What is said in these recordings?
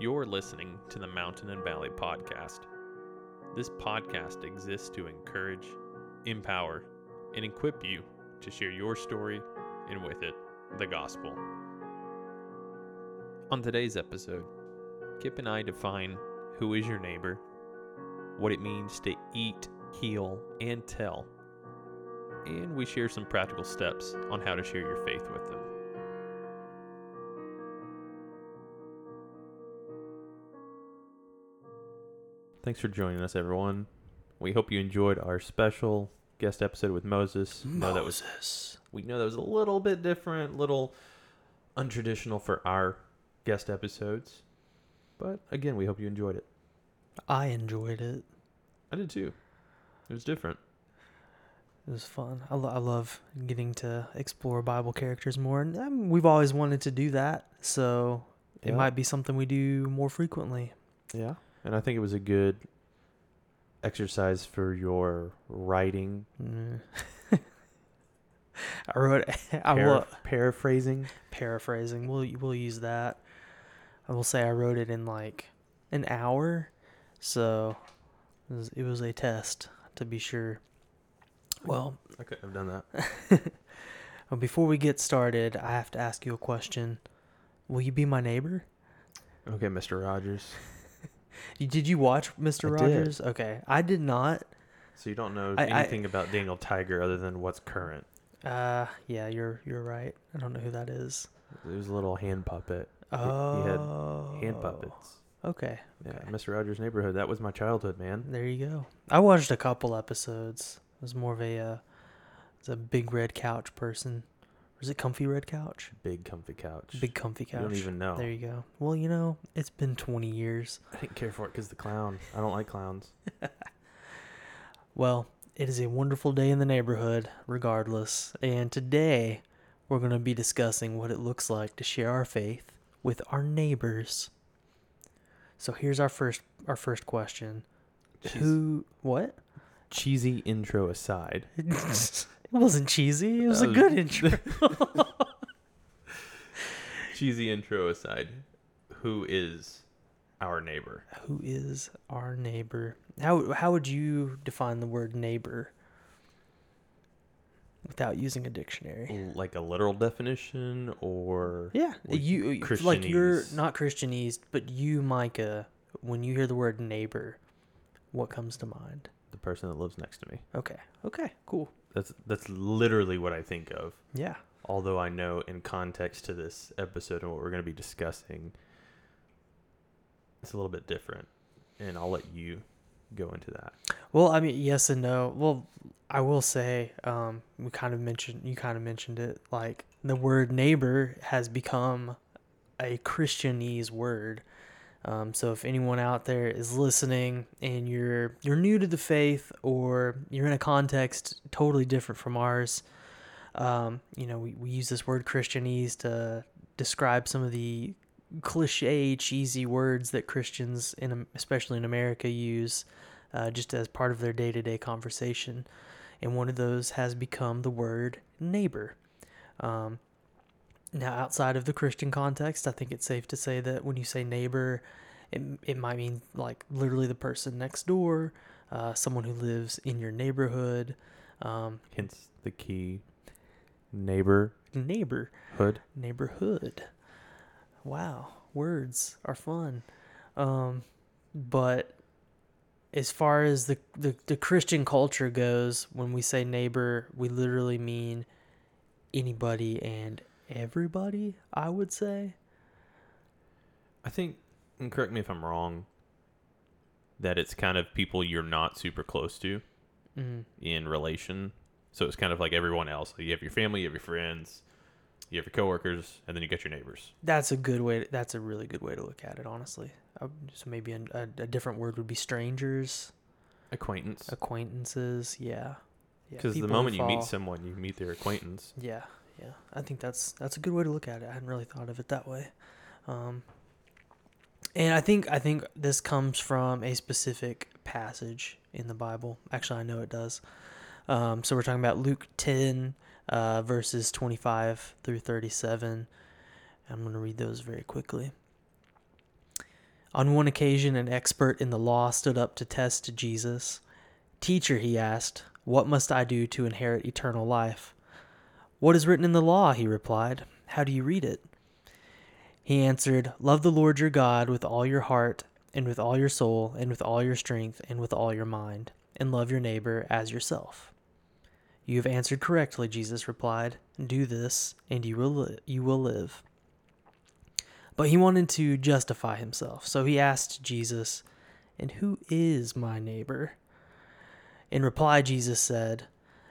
You're listening to the Mountain and Valley Podcast. This podcast exists to encourage, empower, and equip you to share your story and with it, the gospel. On today's episode, Kip and I define who is your neighbor, what it means to eat, heal, and tell, and we share some practical steps on how to share your faith with them. Thanks for joining us, everyone. We hope you enjoyed our special guest episode with Moses. Know that was Moses. we know that was a little bit different, a little untraditional for our guest episodes. But again, we hope you enjoyed it. I enjoyed it. I did too. It was different. It was fun. I, lo- I love getting to explore Bible characters more, and um, we've always wanted to do that. So it might be something we do more frequently. Yeah. And I think it was a good exercise for your writing, Mm. I wrote. I will paraphrasing. paraphrasing. We'll we'll use that. I will say I wrote it in like an hour, so it was, it was a test to be sure. Well, I couldn't have done that. Well, before we get started, I have to ask you a question. Will you be my neighbor? Okay, Mr. Rogers. Did you watch Mr. I did. Rogers? Okay, I did not. So you don't know I- I- anything about Daniel Tiger other than what's current. Uh, yeah, you're you're right. I don't know who that is. It was a little hand puppet. Oh, he had Hand puppets. Okay, Yeah, okay. Mr. Rogers' Neighborhood. That was my childhood, man. there you go. I watched a couple episodes. I was more of a uh, was a big red couch person. Is it comfy red couch? Big comfy couch. Big comfy couch. You don't even know. There you go. Well, you know, it's been 20 years. I didn't care for it because the clown. I don't like clowns. Well, it is a wonderful day in the neighborhood, regardless. And today, we're going to be discussing what it looks like to share our faith with our neighbors. So here's our first our first question. Cheese- Who what? cheesy intro aside, it wasn't cheesy. It was a good intro. cheesy intro aside, who is our neighbor? Who is our neighbor? How how would you define the word neighbor without using a dictionary? Like a literal definition or Yeah, you- like you're not Christianese, but you, Micah, when you hear the word neighbor, what comes to mind? the person that lives next to me? Okay, okay, cool. That's that's literally what I think of. Yeah, Although I know in context to this episode and what we're going to be discussing, it's a little bit different, and I'll let you go into that. Well, I mean, yes and no. Well, I will say, um, we kind of mentioned, you kind of mentioned it, like the word neighbor has become a Christianese word. Um, so if anyone out there is listening and you're you're new to the faith or you're in a context totally different from ours, um, you know, we, we use this word Christianese to describe some of the cliche, cheesy words that Christians, in especially in America, use uh, just as part of their day to day conversation. And one of those has become the word neighbor. Um, now, outside of the Christian context, I think it's safe to say that when you say neighbor, it, it might mean like literally the person next door, uh, someone who lives in your neighborhood. Um, Hence the key neighbor, neighborhood. Neighborhood. Wow, words are fun. Um, but as far as the, the, the Christian culture goes, when we say neighbor, we literally mean anybody and everybody, I would say. I think, and correct me if I'm wrong, that it's kind of people you're not super close to Mm. in relation. So it's kind of like everyone else. You have your family, you have your friends, you have your coworkers, and then you get your neighbors. That's a good way. that's a really good way to look at it, honestly. Uh, so maybe a, a, a different word would be strangers, Acquaintance. acquaintances. Yeah. Yeah, Because the moment you meet someone, you meet their acquaintance. Yeah, yeah. I think that's that's a good way to look at it. I hadn't really thought of it that way. Um, and I think I think this comes from a specific passage in the Bible. Actually, I know it does. Um, so we're talking about Luke ten, uh, verses twenty five through thirty seven. I'm going to read those very quickly. On one occasion, an expert in the law stood up to test Jesus. Teacher, he asked, what must I do to inherit eternal life? What is written in the law? He replied. How do you read it? He answered, Love the Lord your God with all your heart, and with all your soul, and with all your strength, and with all your mind, and love your neighbor as yourself. You have answered correctly, Jesus replied. Do this, and you will, li- you will live. But he wanted to justify himself, so he asked Jesus, And who is my neighbor? In reply, Jesus said,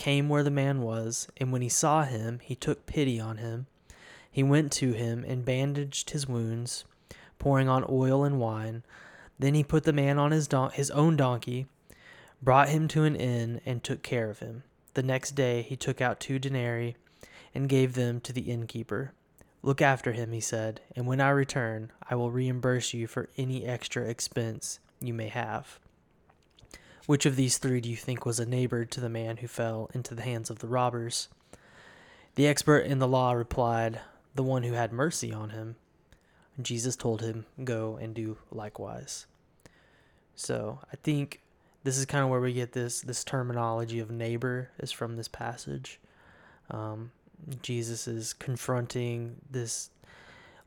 came where the man was, and when he saw him, he took pity on him. He went to him and bandaged his wounds, pouring on oil and wine. Then he put the man on his, don- his own donkey, brought him to an inn, and took care of him. The next day he took out two denarii and gave them to the innkeeper. Look after him, he said, and when I return, I will reimburse you for any extra expense you may have. Which of these three do you think was a neighbor to the man who fell into the hands of the robbers? The expert in the law replied, The one who had mercy on him. Jesus told him, Go and do likewise. So I think this is kind of where we get this this terminology of neighbor is from this passage. Um, Jesus is confronting this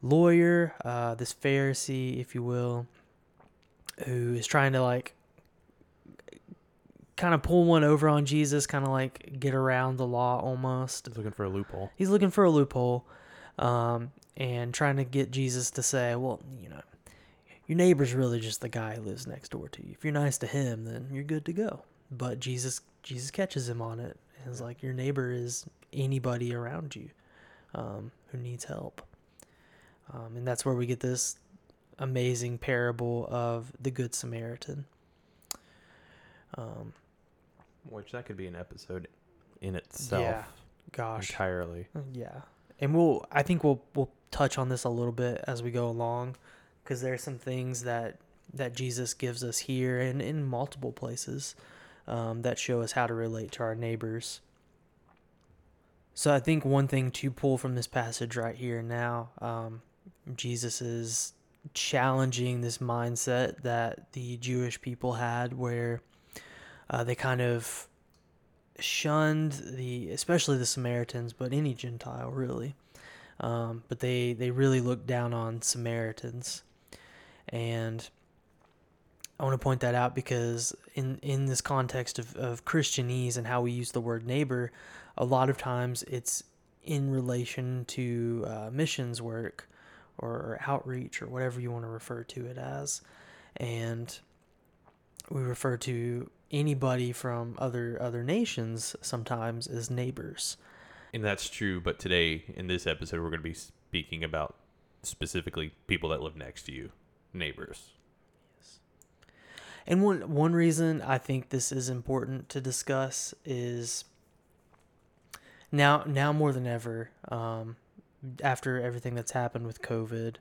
lawyer, uh, this Pharisee, if you will, who is trying to like kind of pull one over on Jesus, kind of like get around the law almost. He's looking for a loophole. He's looking for a loophole um, and trying to get Jesus to say, well, you know, your neighbor's really just the guy who lives next door to you. If you're nice to him, then you're good to go. But Jesus, Jesus catches him on it and is like, your neighbor is anybody around you um, who needs help. Um, and that's where we get this amazing parable of the Good Samaritan. Um, Which that could be an episode in itself Yeah. gosh, entirely. Yeah, and we'll. I think we'll we'll touch on this a little bit as we go along, because there are some things that that Jesus gives us here and in multiple places um, that show us how to relate to our neighbors. So I think one thing to pull from this passage right here now, um, Jesus is challenging this mindset that the Jewish people had, where uh, they kind of shunned the especially the Samaritans, but any Gentile really. Um, but they they really looked down on Samaritans, and I want to point that out because in in this context of of Christianese and how we use the word neighbor, a lot of times it's in relation to uh, missions work or, or outreach or whatever you want to refer to it as, and we refer to anybody from other other nations sometimes as neighbors. And that's true, but today in this episode we're going to be speaking about specifically people that live next to you, neighbors. Yes. And one one reason I think this is important to discuss is now now more than ever, um, after everything that's happened with COVID,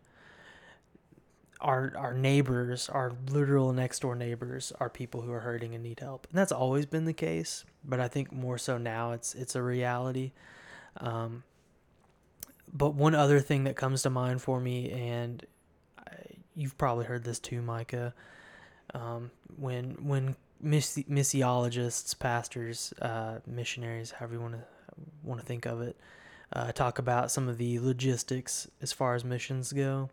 our our neighbors, our literal next door neighbors, are people who are hurting and need help, and that's always been the case. But I think more so now, it's it's a reality. Um, but one other thing that comes to mind for me, and I, you've probably heard this too, Micah, um, when when miss- missiologists, pastors, uh, missionaries, however you want to want to think of it, uh, talk about some of the logistics as far as missions go.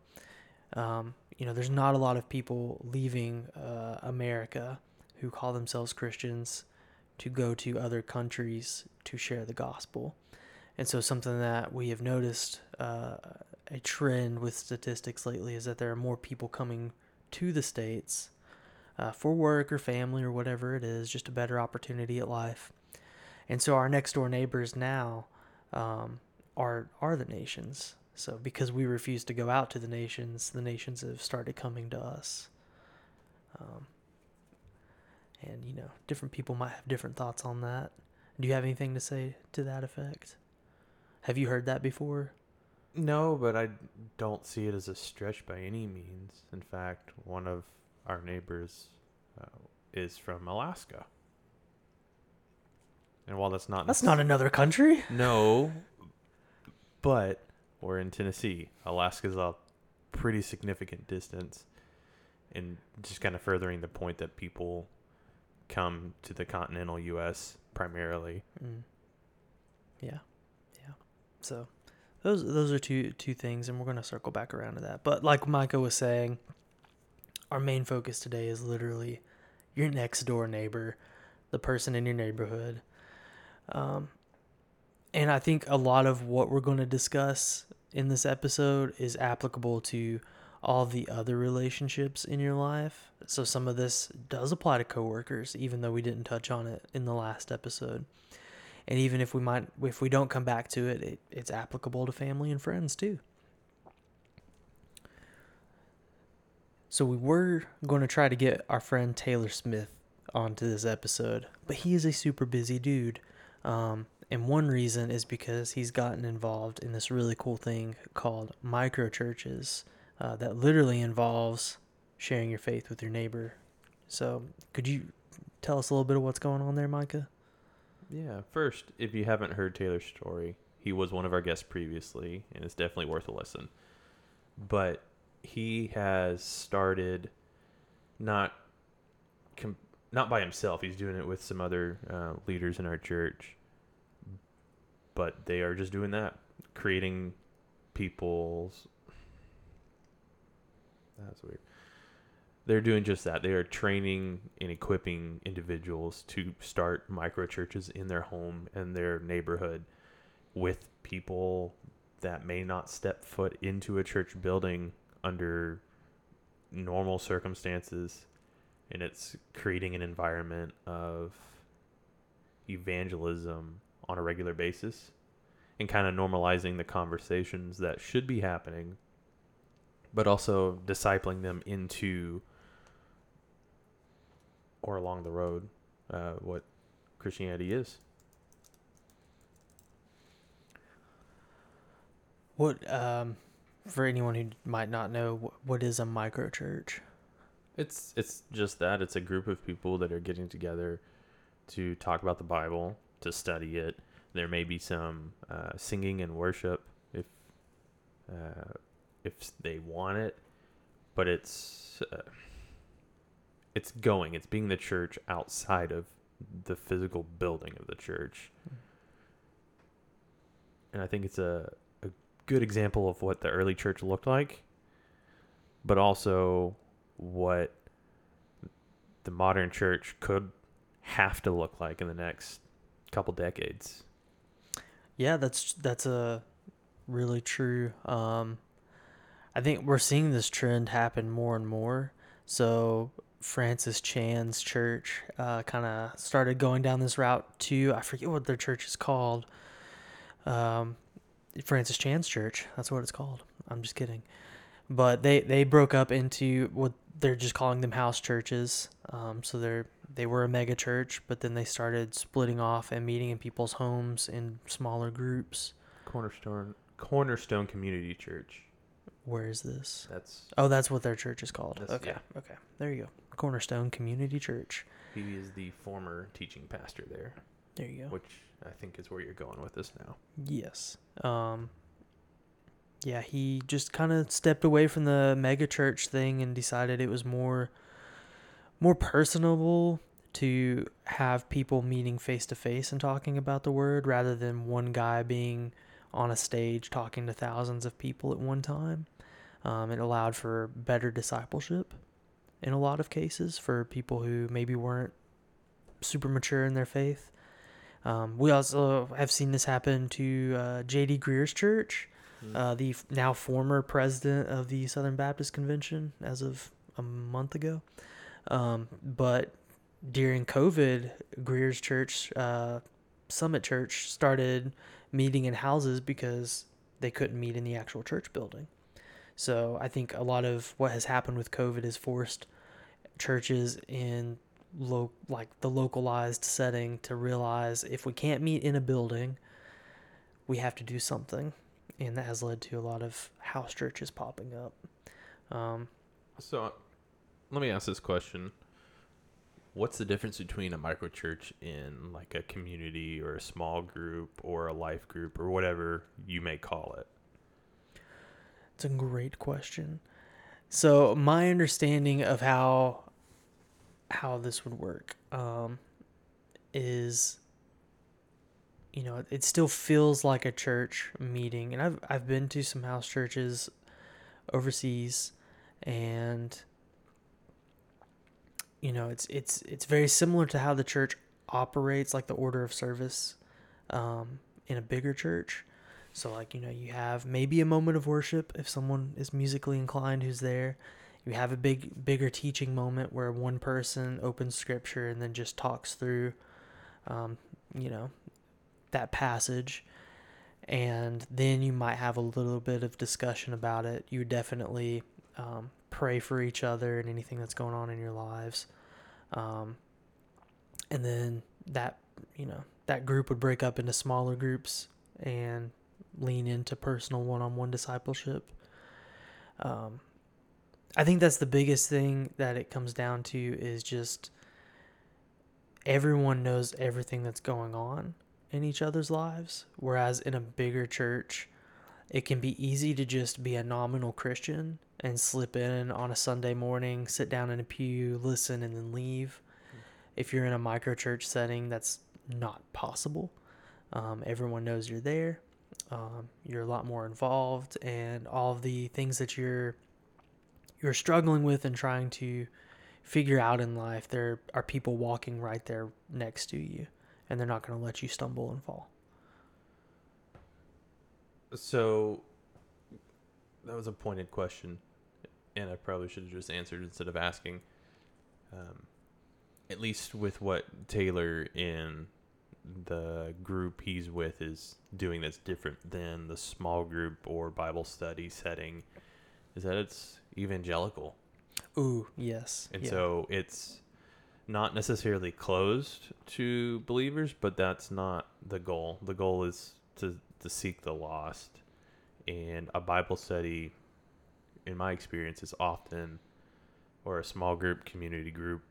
Um, you know, there's not a lot of people leaving uh, America who call themselves Christians to go to other countries to share the gospel. And so, something that we have noticed uh, a trend with statistics lately is that there are more people coming to the States uh, for work or family or whatever it is, just a better opportunity at life. And so, our next door neighbors now um, are, are the nations. So, because we refuse to go out to the nations, the nations have started coming to us. Um, And, you know, different people might have different thoughts on that. Do you have anything to say to that effect? Have you heard that before? No, but I don't see it as a stretch by any means. In fact, one of our neighbors uh, is from Alaska. And while that's not That's not another country. no, but we're in Tennessee. Alaska's a pretty significant distance, and just kind of furthering the point that people come to the continental U.S. primarily. Mm. Yeah, yeah. So those those are two two things, and we're gonna circle back around to that. But like Micah was saying, our main focus today is literally your next door neighbor, the person in your neighborhood. Um, and I think a lot of what we're going to discuss in this episode is applicable to all the other relationships in your life. So some of this does apply to coworkers, even though we didn't touch on it in the last episode. And even if we might, if we don't come back to it, it it's applicable to family and friends too. So we were going to try to get our friend Taylor Smith onto this episode, but he is a super busy dude. Um, and one reason is because he's gotten involved in this really cool thing called micro churches uh, that literally involves sharing your faith with your neighbor. So, could you tell us a little bit of what's going on there, Micah? Yeah, first, if you haven't heard Taylor's story, he was one of our guests previously, and it's definitely worth a listen. But he has started not com- not by himself. He's doing it with some other uh, leaders in our church. But they are just doing that, creating people's. That's weird. They're doing just that. They are training and equipping individuals to start micro churches in their home and their neighborhood with people that may not step foot into a church building under normal circumstances and it's creating an environment of evangelism on a regular basis and kind of normalizing the conversations that should be happening but also discipling them into or along the road uh, what christianity is. What, um, for anyone who might not know, what is a micro church? It's it's just that. It's a group of people that are getting together to talk about the Bible, to study it. There may be some uh, singing and worship if uh, if they want it, but it's uh, it's going. It's being the church outside of the physical building of the church, and I think it's a a good example of what the early church looked like, but also what the modern church could have to look like in the next couple decades. Yeah, that's that's a really true. Um, I think we're seeing this trend happen more and more. So Francis Chan's church uh, kind of started going down this route too. I forget what their church is called. Um, Francis Chan's church. That's what it's called. I'm just kidding. But they they broke up into what they're just calling them house churches. Um, so they're they were a mega church, but then they started splitting off and meeting in people's homes in smaller groups. Cornerstone Cornerstone Community Church. Where is this? That's Oh, that's what their church is called. Okay, yeah. okay, there you go. Cornerstone Community Church. he is the former teaching pastor there, There you go. which I think is where you're going with this now. Yes. Um yeah, he just kind of stepped away from the mega church thing and decided it was more more personable to have people meeting face to face and talking about the word rather than one guy being on a stage talking to thousands of people at one time. Um, it allowed for better discipleship in a lot of cases for people who maybe weren't super mature in their faith. Um, we also have seen this happen to uh, J.D. Greear's church, uh, the f- now former president of the Southern Baptist Convention as of a month ago. Um, but during COVID, Greear's church, uh, Summit Church, started meeting in houses because they couldn't meet in the actual church building. So I think a lot of what has happened with COVID has forced churches in lo- like the localized setting to realize if we can't meet in a building, we have to do something, and that has led to a lot of house churches popping up. Um, So, let me ask this question: What's the difference between a microchurch in like a community or a small group or a life group or whatever you may call it? It's a great question. So my understanding of how how this would work um, is, you know, it still feels like a church meeting, and I've I've been to some house churches overseas, and you know, it's it's it's very similar to how the church operates, like the order of service, um, in a bigger church. So like you know you have maybe a moment of worship if someone is musically inclined who's there. You have a big bigger teaching moment where one person opens scripture and then just talks through, um, you know, that passage, and then you might have a little bit of discussion about it. You definitely um, pray for each other and anything that's going on in your lives, um, and then that you know that group would break up into smaller groups and lean into personal one-on-one discipleship. Um, I think that's the biggest thing that it comes down to is just everyone knows everything that's going on in each other's lives. Whereas in a bigger church, it can be easy to just be a nominal Christian and slip in on a Sunday morning, sit down in a pew, listen, and then leave. If you're in a micro church setting, that's not possible. Um, everyone knows you're there um, you're a lot more involved and all of the things that you're you're struggling with and trying to figure out in life there are people walking right there next to you and they're not going to let you stumble and fall So, that was a pointed question, and I probably should have just answered instead of asking. Um, at least with what Taylor in the group he's with is doing that's different than the small group or Bible study setting is that it's evangelical. ooh yes And yeah. so it's not necessarily closed to believers, but that's not the goal. The goal is to, to seek the lost. And a Bible study, in my experience, is often, or a small group, community group,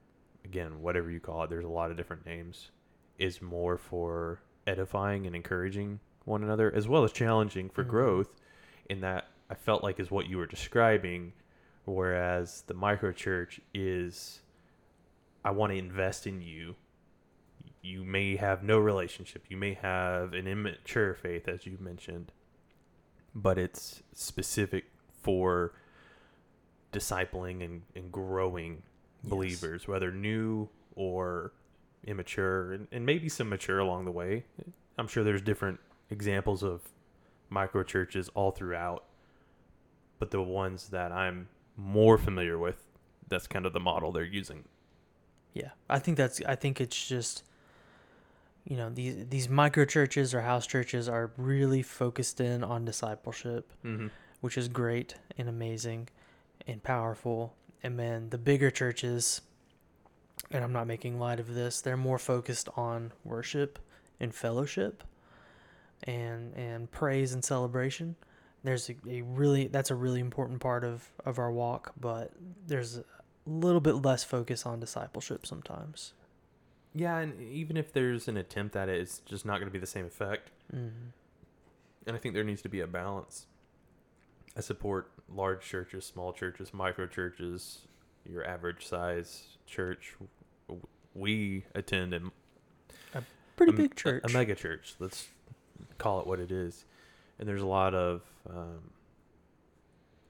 again, whatever you call it, there's a lot of different names, is more for edifying and encouraging one another, as well as challenging for Mhm. growth. In that, I felt like is what you were describing, whereas the micro church is I want to invest in you. You may have no relationship. You may have an immature faith, as you mentioned, but it's specific for discipling and, and growing Yes. believers, whether new or immature, and, and maybe some mature along the way. I'm sure there's different examples of micro churches all throughout, but the ones that I'm more familiar with, that's kind of the model they're using. yeah i think that's i think it's just you know these these micro churches or house churches are really focused in on discipleship Mm-hmm. which is great and amazing and powerful. And then the bigger churches, and I'm not making light of this, they're more focused on worship and fellowship and and praise and celebration. There's a, a really that's a really important part of of our walk, but there's a little bit less focus on discipleship sometimes. Yeah, and even if there's an attempt at it, it's just not going to be the same effect. Mm-hmm. And I think there needs to be a balance. I support large churches, small churches, micro churches, your average size church. We attend a, Pretty a- big a- church. a, mega church. Let's call it what it is. And there's a lot of um,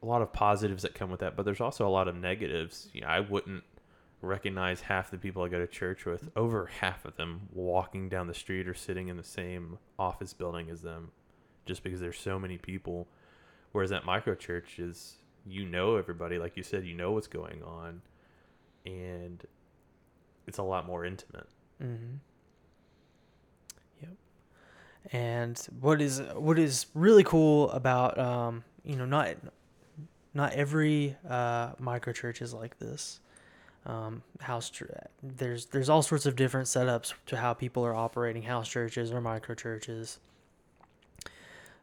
a lot of positives that come with that, but there's also a lot of negatives. You know, I wouldn't recognize half the people I go to church with. Over half of them walking down the street or sitting in the same office building as them, just because there's so many people. Whereas that micro church is you know everybody, like you said, you know what's going on, and it's a lot more intimate. Mm-hmm. Yep. And what is what is really cool about um, you know not not every uh, micro church is like this. um, house. Ch- there's there's all sorts of different setups to how people are operating house churches or micro churches.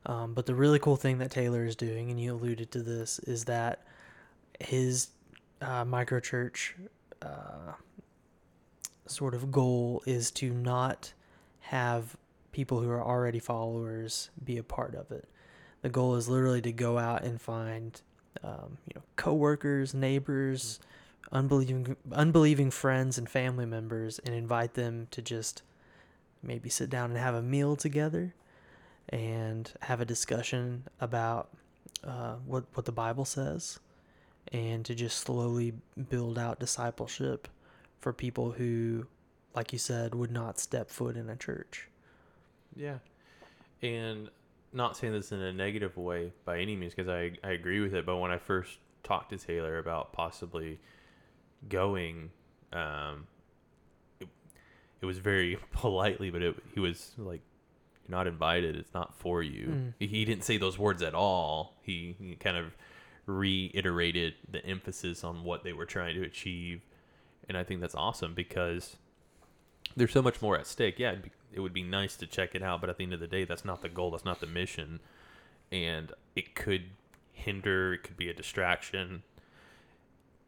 Um, but the really cool thing that Taylor is doing, and you alluded to this, is that his uh, micro church uh, sort of goal is to not have people who are already followers be a part of it. The goal is literally to go out and find, um, you know, coworkers, neighbors, unbelieving unbelieving friends and family members, and invite them to just maybe sit down and have a meal together and have a discussion about uh, what what the Bible says, and to just slowly build out discipleship for people who, like you said, would not step foot in a church. Yeah. And not saying this in a negative way by any means, because I, I agree with it. But when I first talked to Taylor about possibly going, um, it, it was very politely, but it, he was like, You're not invited. It's not for you. Mm. He, didn't say those words at all. He, he kind of reiterated the emphasis on what they were trying to achieve. And I think that's awesome because there's so much more at stake. Yeah, it'd be, it would be nice to check it out, but at the end of the day, that's not the goal. That's not the mission, and it could hinder. It could be a distraction.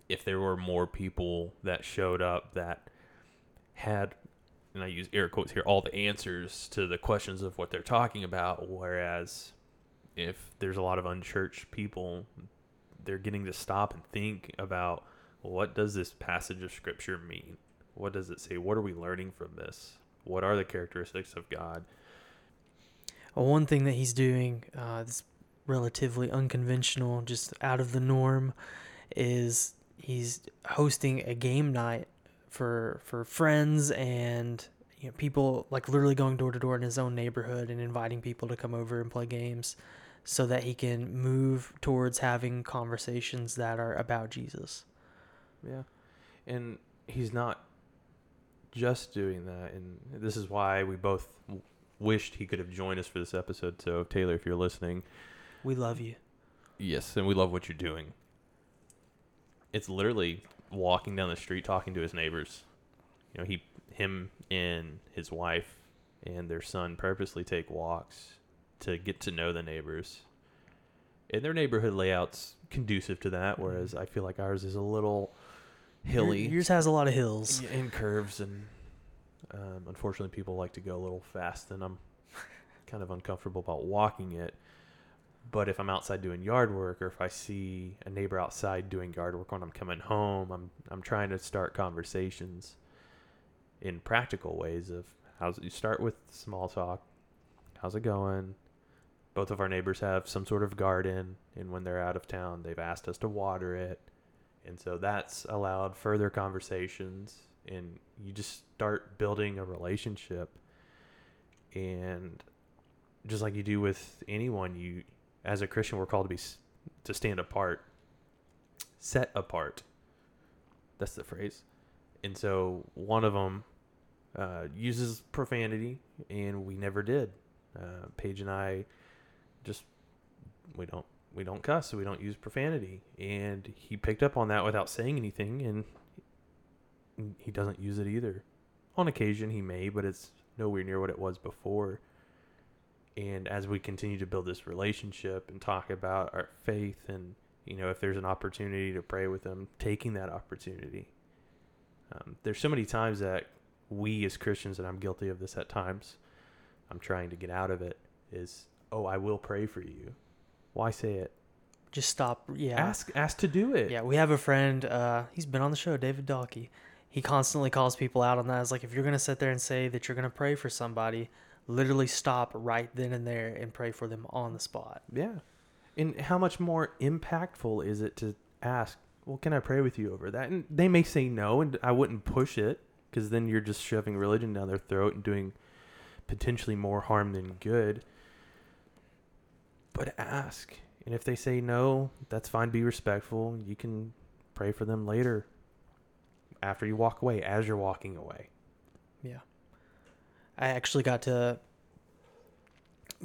If there were more people that showed up that had, and I use air quotes here, all the answers to the questions of what they're talking about, whereas if there's a lot of unchurched people, they're getting to stop and think about what does this passage of scripture mean what does it say? What are we learning from this? What are the characteristics of God? Well, one thing that he's doing uh, that's relatively unconventional, just out of the norm, is he's hosting a game night for for friends and you know, people like literally going door to door in his own neighborhood and inviting people to come over and play games so that he can move towards having conversations that are about Jesus. Yeah. And he's not just doing that. And this is why we both wished he could have joined us for this episode. So, Taylor, if you're listening, We love you. yes, and we love what you're doing. It's literally walking down the street talking to his neighbors. You know, he, him, and his wife and their son purposely take walks to get to know the neighbors. And their neighborhood layout's conducive to that, whereas I feel like ours is a little hilly. Your- Yours has a lot of hills. Yeah, and curves, and um, unfortunately, people like to go a little fast, and I'm kind of uncomfortable about walking it. But if I'm outside doing yard work, or if I see a neighbor outside doing yard work when I'm coming home, I'm I'm trying to start conversations in practical ways of how's you start with small talk. How's it going? Both of our neighbors have some sort of garden, and when they're out of town, they've asked us to water it. And so that's allowed further conversations, and you just start building a relationship. And just like you do with anyone, you, as a Christian, we're called to be to stand apart, set apart. That's the phrase. And so one of them uh, uses profanity, and we never did. Uh, Paige and I just we don't we don't cuss, so we don't use profanity. And he picked up on that without saying anything, and he doesn't use it either. On occasion, he may, but it's nowhere near what it was before. And as we continue to build this relationship and talk about our faith, and you know, if there's an opportunity to pray with them, taking that opportunity. Um, there's so many times that we as Christians, and I'm guilty of this at times, I'm trying to get out of it, is, oh, I will pray for you. Why say it? Just stop. Yeah. Ask ask to do it. Yeah, we have a friend. Uh, he's been on the show, David Dalkey. He constantly calls people out on that. It's like if you're gonna sit there and say that you're gonna pray for somebody, literally stop right then and there and pray for them on the spot. Yeah. And how much more impactful is it to ask, well, can I pray with you over that? And they may say no, and I wouldn't push it because then you're just shoving religion down their throat and doing potentially more harm than good. But ask. And if they say no, that's fine. Be respectful. You can pray for them later after you walk away, as you're walking away. I actually got to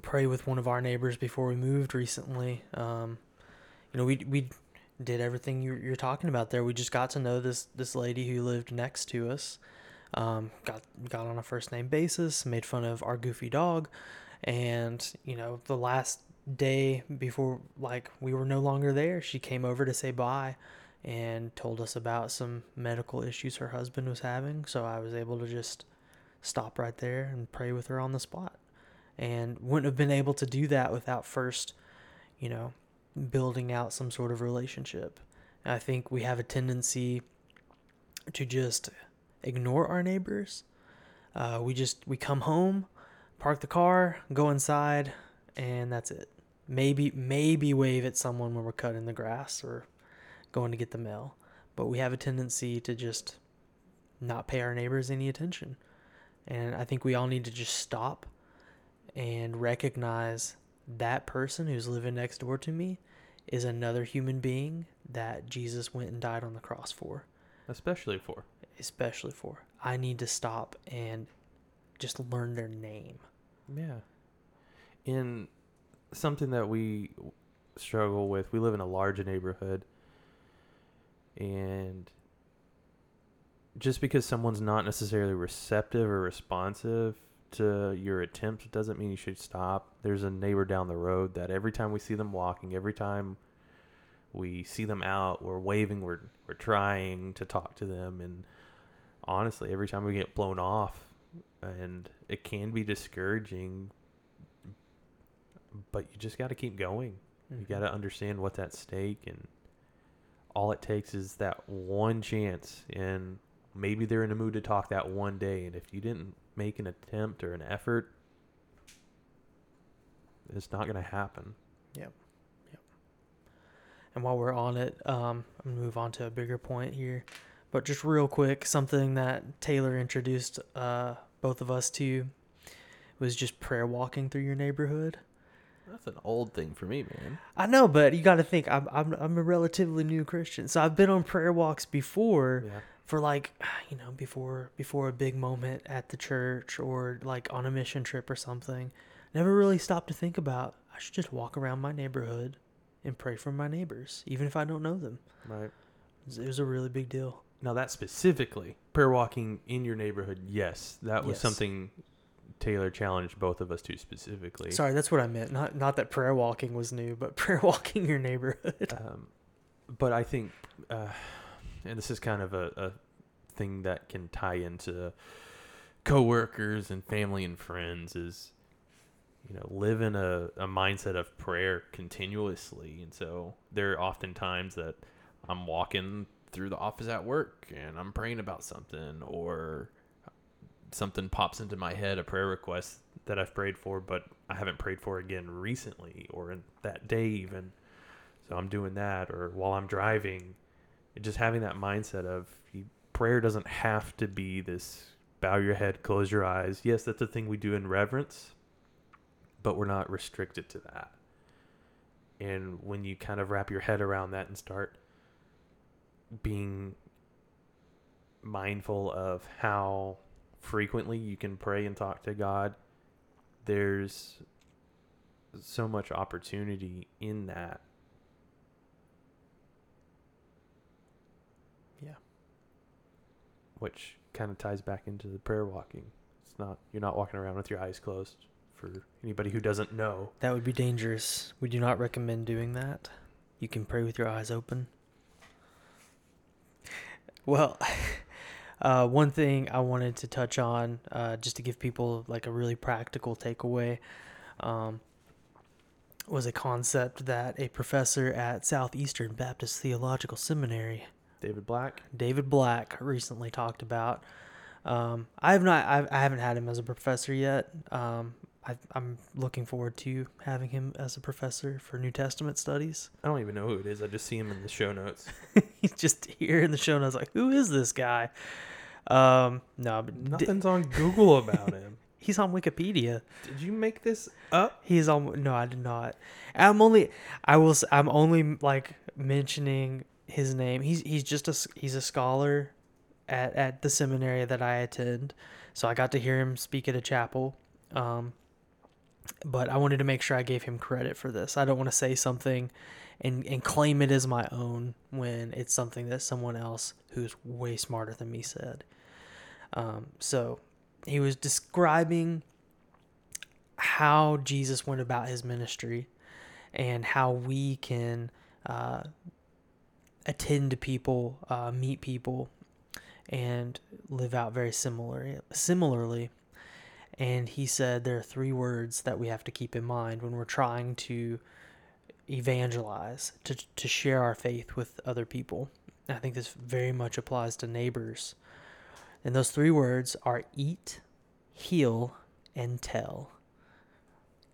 pray with one of our neighbors before we moved recently. Um, you know, we we did everything you're, you're talking about there. We just got to know this this lady who lived next to us. Um, got got on a first name basis, made fun of our goofy dog, and you know the last day before like we were no longer there, she came over to say bye and told us about some medical issues her husband was having. So I was able to just stop right there and pray with her on the spot. And wouldn't have been able to do that without first, you know, building out some sort of relationship. I think we have a tendency to just ignore our neighbors. Uh, we just we come home, park the car, go inside, and that's it. Maybe maybe wave at someone when we're cutting the grass or going to get the mail. But we have a tendency to just not pay our neighbors any attention. And I think we all need to just stop and recognize that person who's living next door to me is another human being that Jesus went and died on the cross for. Especially for. Especially for. I need to stop and just learn their name. Yeah. In something that we struggle with, we live in a large neighborhood and just because someone's not necessarily receptive or responsive to your attempts doesn't mean you should stop. There's a neighbor down the road that every time we see them walking, every time we see them out, we're waving, we're we're trying to talk to them and honestly, every time we get blown off and it can be discouraging but you just got to keep going. Mm-hmm. You got to understand what's at stake and all it takes is that one chance and maybe they're in a mood to talk that one day and if you didn't make an attempt or an effort it's not going to happen yep yep and while we're on it um, i'm going to move on to a bigger point here but just real quick something that taylor introduced uh, both of us to was just prayer walking through your neighborhood that's an old thing for me, man. I know, but you got to think I'm I'm I'm a relatively new Christian, so I've been on prayer walks before. Yeah. For like, you know, before before a big moment at the church or like on a mission trip or something, never really stopped to think about. I should just walk around my neighborhood and pray for my neighbors, even if I don't know them. Right. It was, a really big deal. Now that specifically prayer walking in your neighborhood, yes, that was yes. something Taylor challenged both of us to specifically. Sorry, that's what I meant. Not not that prayer walking was new, but prayer walking your neighborhood. Um, but I think, uh, and this is kind of a, a thing that can tie into coworkers and family and friends is you know live in a, a mindset of prayer continuously and so there are often times that i'm walking through the office at work and i'm praying about something or something pops into my head, a prayer request that I've prayed for, but I haven't prayed for again recently or in that day even. So I'm doing that, or while I'm driving, just having that mindset of prayer doesn't have to be this bow your head, close your eyes. Yes, that's a thing we do in reverence, but we're not restricted to that. And when you kind of wrap your head around that and start being mindful of how frequently you can pray and talk to God, there's so much opportunity in that. Yeah. Which kind of ties back into the prayer walking. It's not you're not walking around with your eyes closed for anybody who doesn't know. That would be dangerous. We do not recommend doing that. You can pray with your eyes open. Well, Uh, one thing I wanted to touch on, uh, just to give people like a really practical takeaway, um, was a concept that a professor at Southeastern Baptist Theological Seminary, David Black, David Black, recently talked about. Um, I have not, I've, I haven't had him as a professor yet. Um, I, am looking forward to having him as a professor for New Testament studies. I don't even know who it is. I just see him in the show notes. He's just here in the show notes, like, who is this guy? Um, no, nothing's d- on Google about him. He's on Wikipedia. Did you make this up? He's on. No, I did not. I'm only. I will. I'm only like mentioning his name. He's he's just a he's a scholar at at the seminary that I attend. So I got to hear him speak at a chapel. Um, but I wanted to make sure I gave him credit for this. I don't want to say something and and claim it as my own when it's something that someone else who's way smarter than me said. Um, so he was describing how Jesus went about his ministry and how we can uh, attend people, uh, meet people, and live out very similar similarly. And he said there are three words that we have to keep in mind when we're trying to evangelize, to, to share our faith with other people. I think this very much applies to neighbors. And those three words are eat, heal, and tell.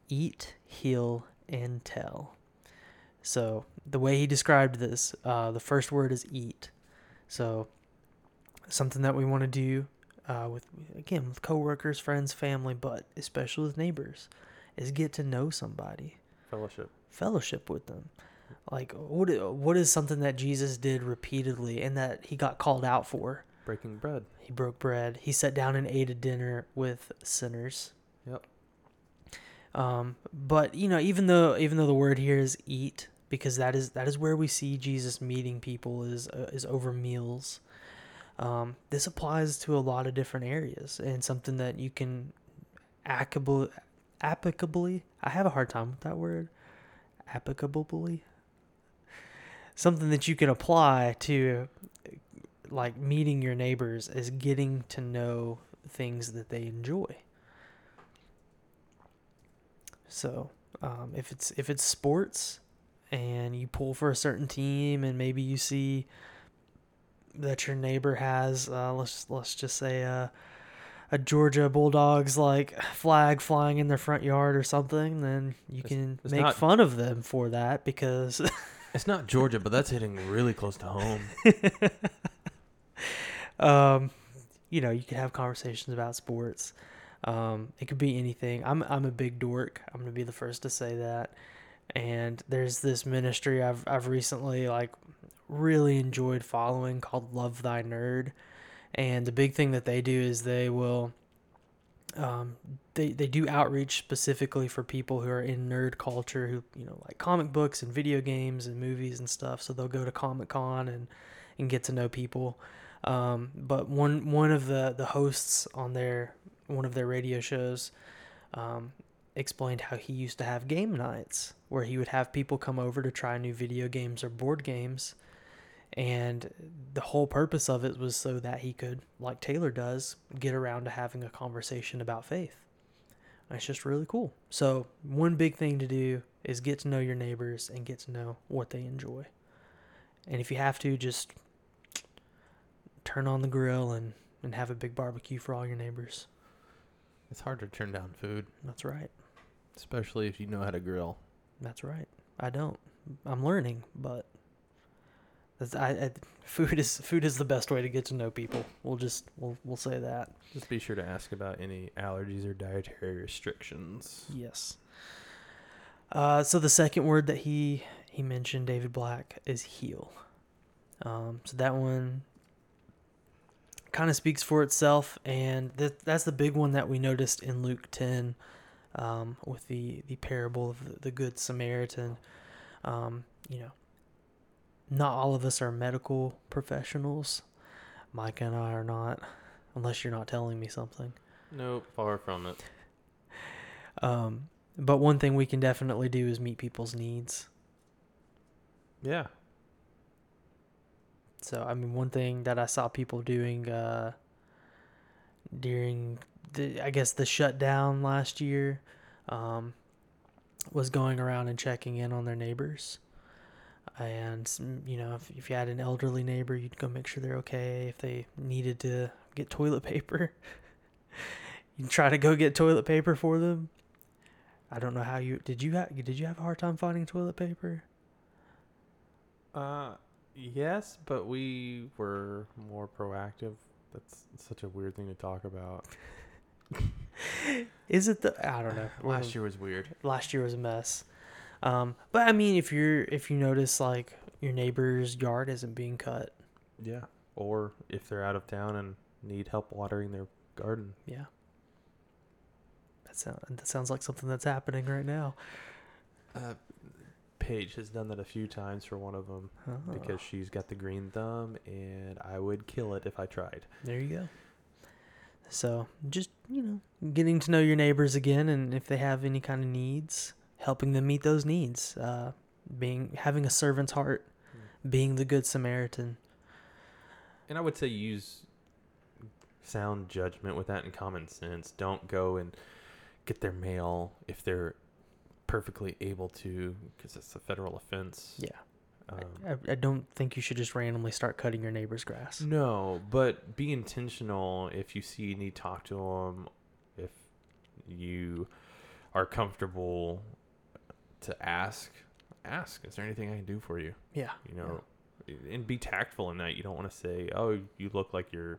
Eat, heal, and tell. So the way he described this, uh, the first word is eat. So something that we want to do uh, with again with coworkers, friends, family, but especially with neighbors, is get to know somebody, Fellowship. fellowship with them. Like what what is something that Jesus did repeatedly and that he got called out for? Breaking bread. He broke bread. He sat down and ate a dinner with sinners. Yep. Um, but you know, even though even though the word here is eat, because that is that is where we see Jesus meeting people is uh, is over meals. Um, this applies to a lot of different areas and something that you can applicably applicably. I have a hard time with that word. Applicably. Something that you can apply to like meeting your neighbors is getting to know things that they enjoy. So, um, if it's if it's sports and you pull for a certain team and maybe you see that your neighbor has uh, let's let's just say uh, a Georgia Bulldogs like flag flying in their front yard or something, then you It's- can it's make not- fun of them for that because It's not Georgia, but that's hitting really close to home. um, you know, you could have conversations about sports. Um, it could be anything. I'm I'm a big dork. I'm gonna be the first to say that. And there's this ministry I've I've recently like really enjoyed following called Love Thy Nerd. And the big thing that they do is they will um, they, they do outreach specifically for people who are in nerd culture who you know like comic books and video games and movies and stuff. So they'll go to comic con and and get to know people. Um, but one one of the the hosts on their one of their radio shows um, explained how he used to have game nights where he would have people come over to try new video games or board games. And the whole purpose of it was so that he could like tailor does get around to having a conversation about faith. It's just really cool. So one big thing to do is get to know your neighbors and get to know what they enjoy. And if you have to just turn on the grill and, and have a big barbecue for all your neighbors. It's hard to turn down food, that's right. Especially if you know how to grill. That's right i don't i'm learning but that's, I, I food is food is the best way to get to know people we'll just we'll, we'll say that Just be sure to ask about any allergies or dietary restrictions. Yes. Uh, so the second word that he he mentioned, David Black, is heal. Um, so that one kind of speaks for itself, and that that's the big one that we noticed in Luke ten, um, with the the parable of the, the good Samaritan. Um, you know, not all of us are medical professionals. Mike and I are not, unless you're not telling me something. Nope, far from it. Um, but one thing we can definitely do is meet people's needs. Yeah. So I mean, one thing that I saw people doing uh, during the I guess the shutdown last year um, was going around and checking in on their neighbors. And you know, if, if you had an elderly neighbor, you'd go make sure they're okay. If they needed to get toilet paper, you'd try to go get toilet paper for them. I don't know how you did. You have did you have a hard time finding toilet paper? Uh, yes, but we were more proactive. That's such a weird thing to talk about. Is it the I don't know. Last year was weird. last year was a mess. Um, but I mean, if you're if you notice like your neighbor's yard isn't being cut, Yeah. Or if they're out of town and need help watering their garden. yeah, that sounds that sounds like something that's happening right now. Uh, Paige has done that a few times for one of them Oh, because she's got the green thumb, and I would kill it if I tried. there you go. So just you know, getting to know your neighbors again, and if they have any kind of needs, helping them meet those needs. Uh, being having a servant's heart, being the good Samaritan. And I would say use sound judgment with that and common sense. Don't go and get their mail if they're perfectly able to, because it's a federal offense. Yeah, Um, I, I don't think you should just randomly start cutting your neighbor's grass. No, but be intentional if you see you need to talk to them. If you are comfortable to ask, ask. Is there anything I can do for you? Yeah, You know, and be tactful in that. You don't want to say, "Oh, you look like you're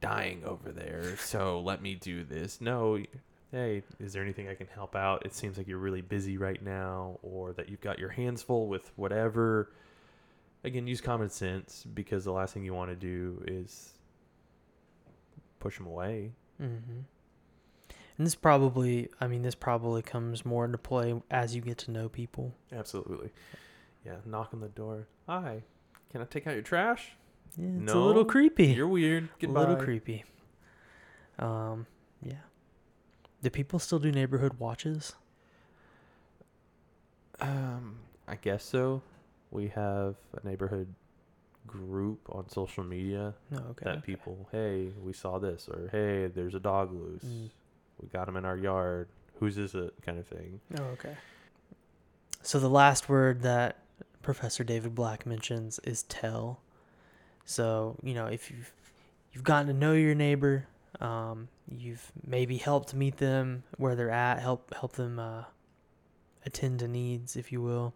dying over there, so let me do this." No. Hey, is there anything I can help out? It seems like you're really busy right now, or that you've got your hands full with whatever again use common sense because the last thing you want to do is push them away Mm-hmm. And this probably, I mean, this probably comes more into play as you get to know people. absolutely yeah knock on the door hi can i take out your trash Yeah, it's a little creepy. you're weird a little creepy. Um, yeah. Do people still do neighborhood watches? um i guess so we have a neighborhood group on social media No, okay. that okay. people hey we saw this or hey there's a dog loose Mm. we got him in our yard whose is it kind of thing Oh, okay. So the last word that Professor David Black mentions is tell. So you know if you've you've gotten to know your neighbor, um, you've maybe helped meet them where they're at, help help them uh, attend to needs, if you will.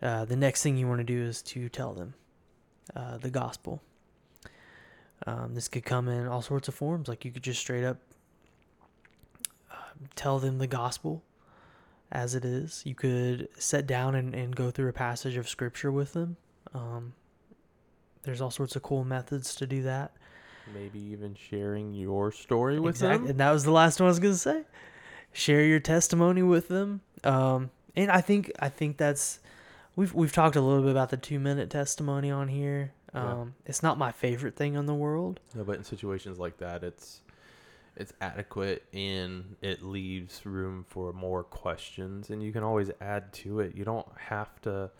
Uh, the next thing you want to do is to tell them uh, the gospel. Um, this could come in all sorts of forms. Like you could just straight up uh, tell them the gospel as it is. You could sit down and, and go through a passage of scripture with them. Um, there's all sorts of cool methods to do that. Maybe even sharing your story with Exact- them And that was the last one I was gonna say. Share your testimony with them. Um, and I think I think that's we've we've talked a little bit about the two minute testimony on here. Yeah. Um, it's not my favorite thing in the world. No, but in situations like that, it's it's adequate and it leaves room for more questions, and you can always add to it. You don't have to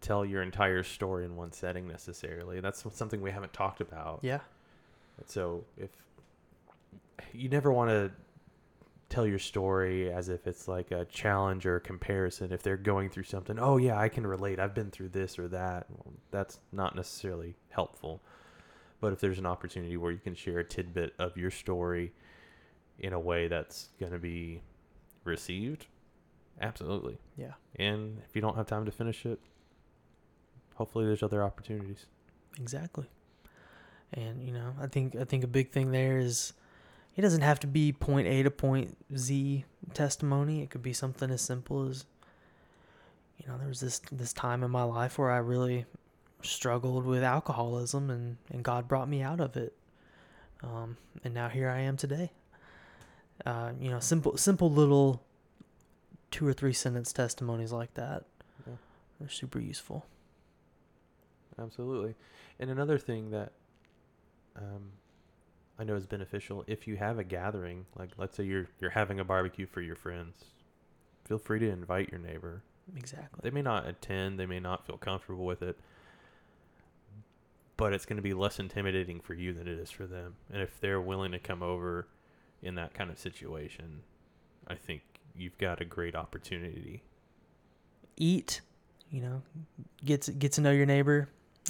tell your entire story in one setting necessarily. That's something we haven't talked about. Yeah. So if you never want to tell your story as if it's like a challenge or a comparison, if they're going through something, oh yeah, I can relate. I've been through this or that. Well, that's not necessarily helpful. But if there's an opportunity where you can share a tidbit of your story in a way that's going to be received, absolutely. Yeah. And if you don't have time to finish it, hopefully there's other opportunities. Exactly. And you know, I think I think a big thing there is it doesn't have to be point A to point Z testimony. It could be something as simple as you know, there was this this time in my life where I really struggled with alcoholism and, and God brought me out of it. Um, and now here I am today. Uh, you know, simple simple little two or three sentence testimonies like that. Yeah. They're super useful. Absolutely. And another thing that um, I know is beneficial if you have a gathering, like let's say you're you're having a barbecue for your friends, feel free to invite your neighbor. Exactly. They may not attend, they may not feel comfortable with it, but it's going to be less intimidating for you than it is for them. And if they're willing to come over in that kind of situation, I think you've got a great opportunity. eat you know get to, get to know your neighbor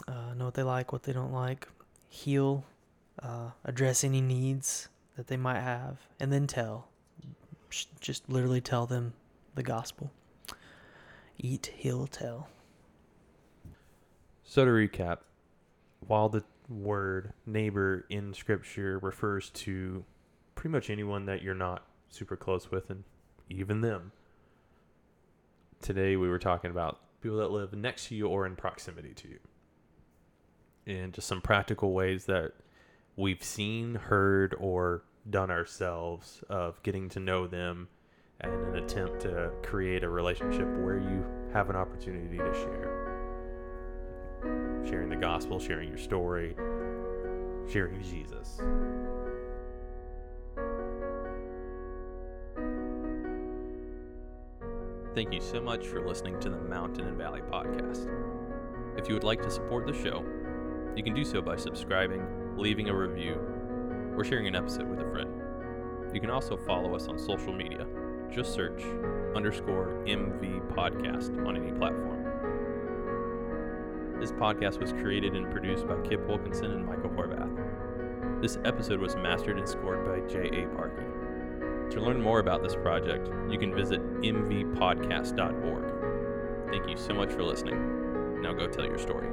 uh, know what they like what they don't like heal uh, address any needs that they might have and then tell. Just literally tell them the gospel eat heal tell So to recap, while the word neighbor in scripture refers to pretty much anyone that you're not super close with and even them. Today we were talking about people that live next to you or in proximity to you. And just some practical ways that we've seen, heard, or done ourselves of getting to know them and an attempt to create a relationship where you have an opportunity to share. Sharing the gospel, sharing your story, sharing Jesus. Thank you so much for listening to the Mountain and Valley podcast. If you would like to support the show, you can do so by subscribing, leaving a review, or sharing an episode with a friend. You can also follow us on social media. Just search underscore MV podcast on any platform. This podcast was created and produced by Kip Wilkinson and Michael Horvath. This episode was mastered and scored by J.A. Parkey. To learn more about this project, you can visit mvpodcast.org. Thank you so much for listening. Now go tell your story.